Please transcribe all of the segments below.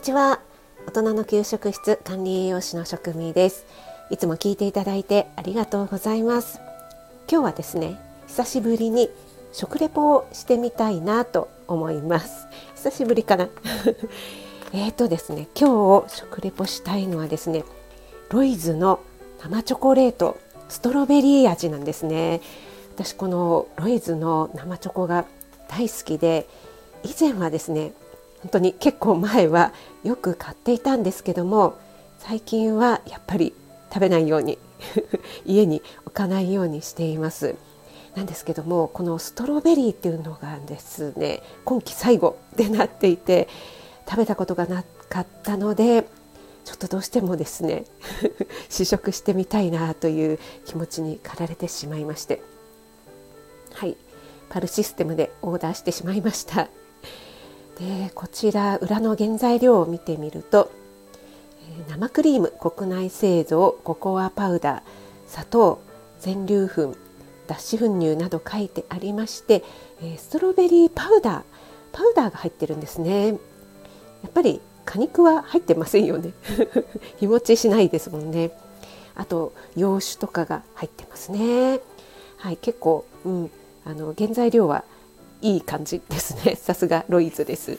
にちは。大人の給食室管理栄養士の職味です。いつも聞いていただいてありがとうございます。今日はですね久しぶりに食レポをしてみたいなと思います。久しぶりかな？えっとですね今日食レポしたいのはですねロイズの生チョコレートストロベリー味なんですね。私このロイズの生チョコが大好きで以前はですね本当に結構前はよく買っていたんですけども最近はやっぱり食べないように 家に置かないようにしています。なんですけどもこのストロベリーっていうのがですね今季最後でなっていて食べたことがなかったのでちょっとどうしてもですね 試食してみたいなという気持ちに駆られてしまいましてはいパルシステムでオーダーしてしまいました。でこちら裏の原材料を見てみると生クリーム国内製造ココアパウダー砂糖全粒粉脱脂粉乳など書いてありましてストロベリーパウダーパウダーが入ってるんですね。やっぱり果肉は入ってませんよね。日持ちしないですもんね。あと洋酒とかが入ってますね。はい結構、うん、あの原材料はいい感じですね。さすがロイズです。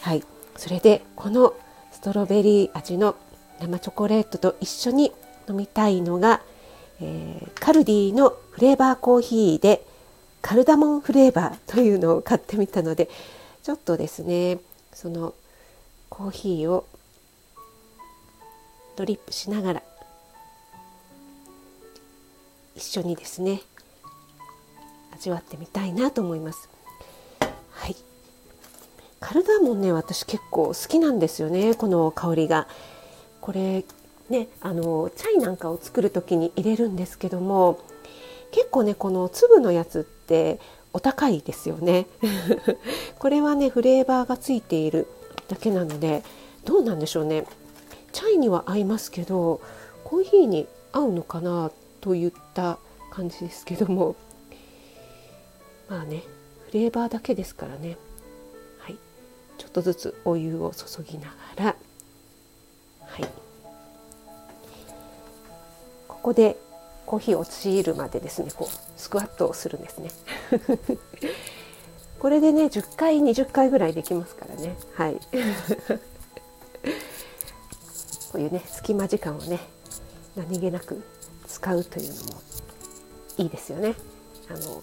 はい。それでこのストロベリー味の生チョコレートと一緒に飲みたいのが、えー、カルディのフレーバーコーヒーでカルダモンフレーバーというのを買ってみたのでちょっとですねそのコーヒーをドリップしながら一緒にですね味わってみたいなと思います。カルダモンね私結構好きなんですよねこの香りが。これねあのチャイなんかを作る時に入れるんですけども結構ねこの粒のやつってお高いですよね。これはねフレーバーがついているだけなのでどうなんでしょうね。チャイには合いますけどコーヒーに合うのかなといった感じですけども。まあねフレーバーだけですからね。とずつお湯を注ぎながら。はい。ここでコーヒーを落るまでですね。こうスクワットをするんですね。これでね10回20回ぐらいできますからね。はい。こういうね隙間時間をね何気なく使うというのもいいですよね。あの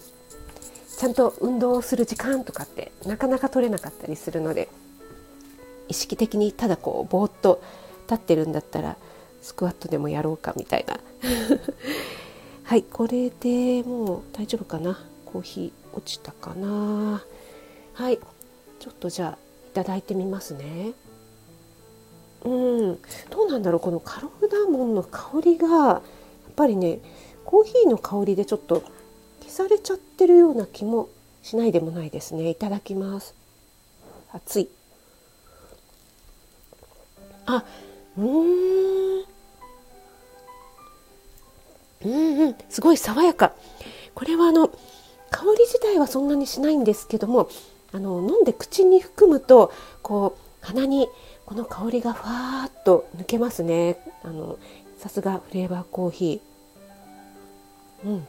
ちゃんと運動をする時間とかってなかなか取れなかったりするので意識的にただこうぼーっと立ってるんだったらスクワットでもやろうかみたいな。はいこれでもう大丈夫かな？コーヒー落ちたかな？はいちょっとじゃあいただいてみますね。うんどうなんだろうこのカロフダモンの香りがやっぱりねコーヒーの香りでちょっと消されちゃってるような気もしないでもないですね。いただきます。熱い。あうん。うんうん。すごい爽やか。これはあの香り自体はそんなにしないんですけどもあの飲んで口に含むとこう鼻にこの香りがふわーっと抜けますね。あのさすがフレーバーコーヒー。うん。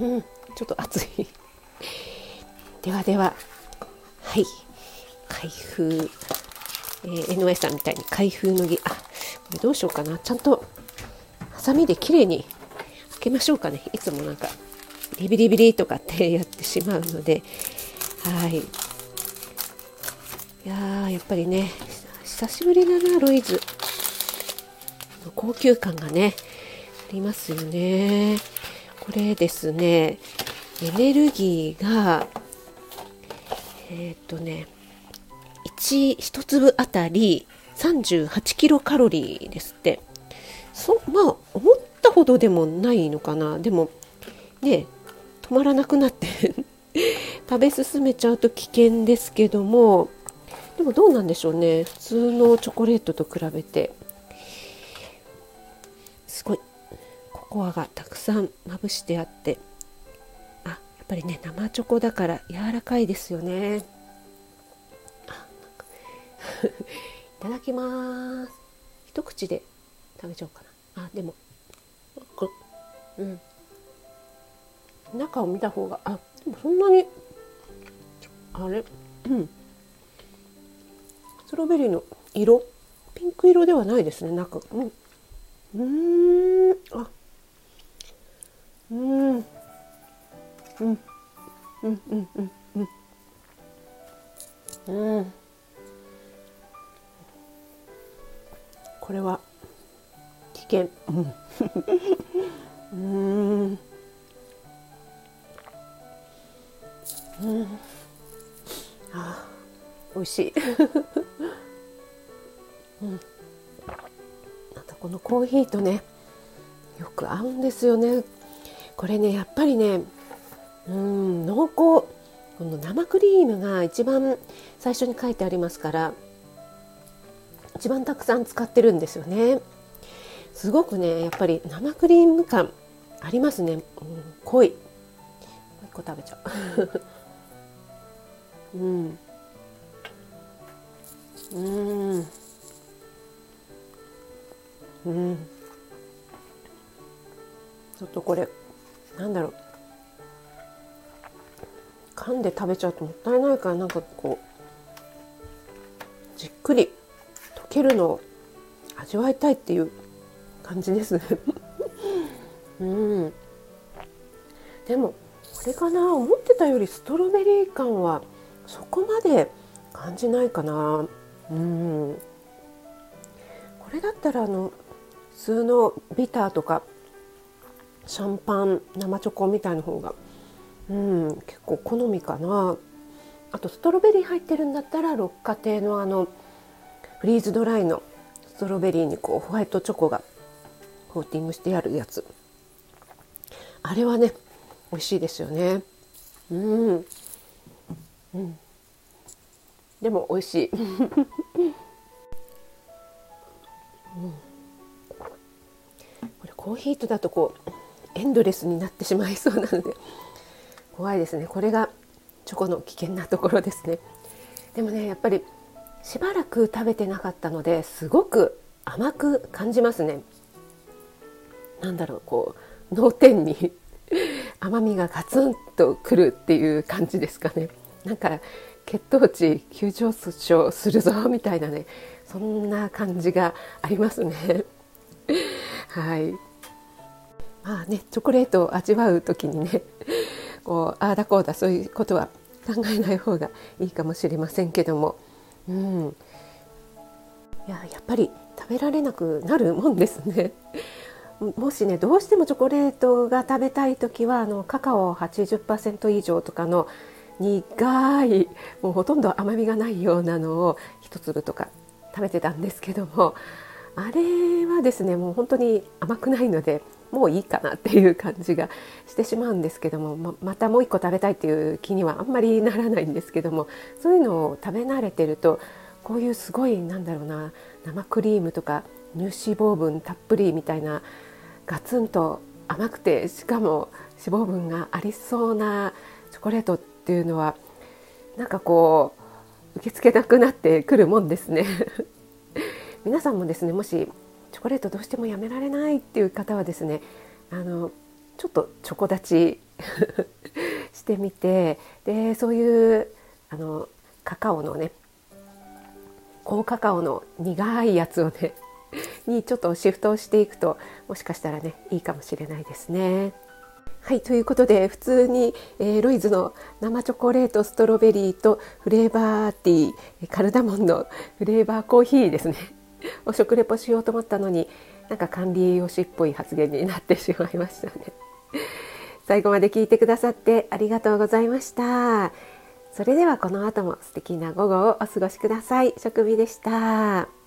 うんちょっと熱い。ではでははい。開封。えー、江上さんみたいに開封麦あこれどうしようかな。ちゃんとハサミで綺麗に開けましょうかね。いつもなんかビリビリビリとかって やってしまうので。はい。いややっぱりね久しぶりだなロイズ。高級感がねありますよね。これですね。エネルギーがえっ、とね 1, 1粒あたり38キロカロリーですって。そまあ思ったほどでもないのかな。でもね止まらなくなって 食べ進めちゃうと危険ですけども。でもどうなんでしょうね。普通のチョコレートと比べて。すごい。コアがたくさんまぶしてあってあやっぱりね生チョコだから柔らかいですよね。いただきます。一口で食べちゃおうかな。あでもうん。中を見た方があでもそんなにあれうん。ストロベリーの色ピンク色ではないですね中。うん。うん。あうん。うんうんうんうん。これは危険。うん。うん。うん。あ美味しい。うん。またこのコーヒーとねよく合うんですよね。これねやっぱりねうん濃厚。この生クリームが一番最初に書いてありますから一番たくさん使ってるんですよね。すごくねやっぱり生クリーム感ありますね、うん、濃い。もう一個食べちゃう。うん。うん。うん。ちょっとこれなんだろう。噛んで食べちゃうともったいないからなんかこうじっくり溶けるのを味わいたいっていう感じですね。うん。でもこれかな思ってたよりストロベリー感はそこまで感じないかな。うん。これだったらあの普通のビターとかシャンパン生チョコみたいな方がうん結構好みかな。あとストロベリー入ってるんだったら六花亭のあのフリーズドライのストロベリーにこうホワイトチョコがコーティングしてあるやつ。あれはね美味しいですよね。うん、うん、でも美味しい、うん、これコーヒーとだとこうエンドレスになってしまいそうなので。怖いですね。これがチョコの危険なところですね。でもねやっぱりしばらく食べてなかったのですごく甘く感じますね。なんだろうこう脳天に 甘みがガツンとくるっていう感じですかね。なんか血糖値急上昇するぞみたいなねそんな感じがありますね。はい。まあねチョコレートを味わう時にねこうああだこうだそういうことは考えない方がいいかもしれませんけども、うん、いややっぱり食べられなくなるもんですね。もしねどうしてもチョコレートが食べたい時はあのカカオ80%以上とかの苦いもうほとんど甘みがないようなのを一粒とか食べてたんですけども。あれはですねもう本当に甘くないのでもういいかなっていう感じがしてしまうんですけどもままたもう一個食べたいっていう気にはあんまりならないんですけどもそういうのを食べ慣れてるとこういうすごいなんだろうな生クリームとか乳脂肪分たっぷりみたいなガツンと甘くてしかも脂肪分がありそうなチョコレートっていうのはなんかこう受け付けなくなってくるもんですね。皆さんもですねもしチョコレートどうしてもやめられないっていう方はですねあのちょっとチョコ立ち してみてでそういうあのカカオのね高カカオの苦いやつをね にちょっとシフトをしていくともしかしたらねいいかもしれないですね。はいということで普通に、えー、ロイズの生チョコレートストロベリーとフレーバーティーカルダモンのフレーバーコーヒーですねお食レポしようと思ったのになんか管理栄養士っぽい発言になってしまいましたね。最後まで聞いてくださってありがとうございました。それではこの後も素敵な午後をお過ごしください。食味でした。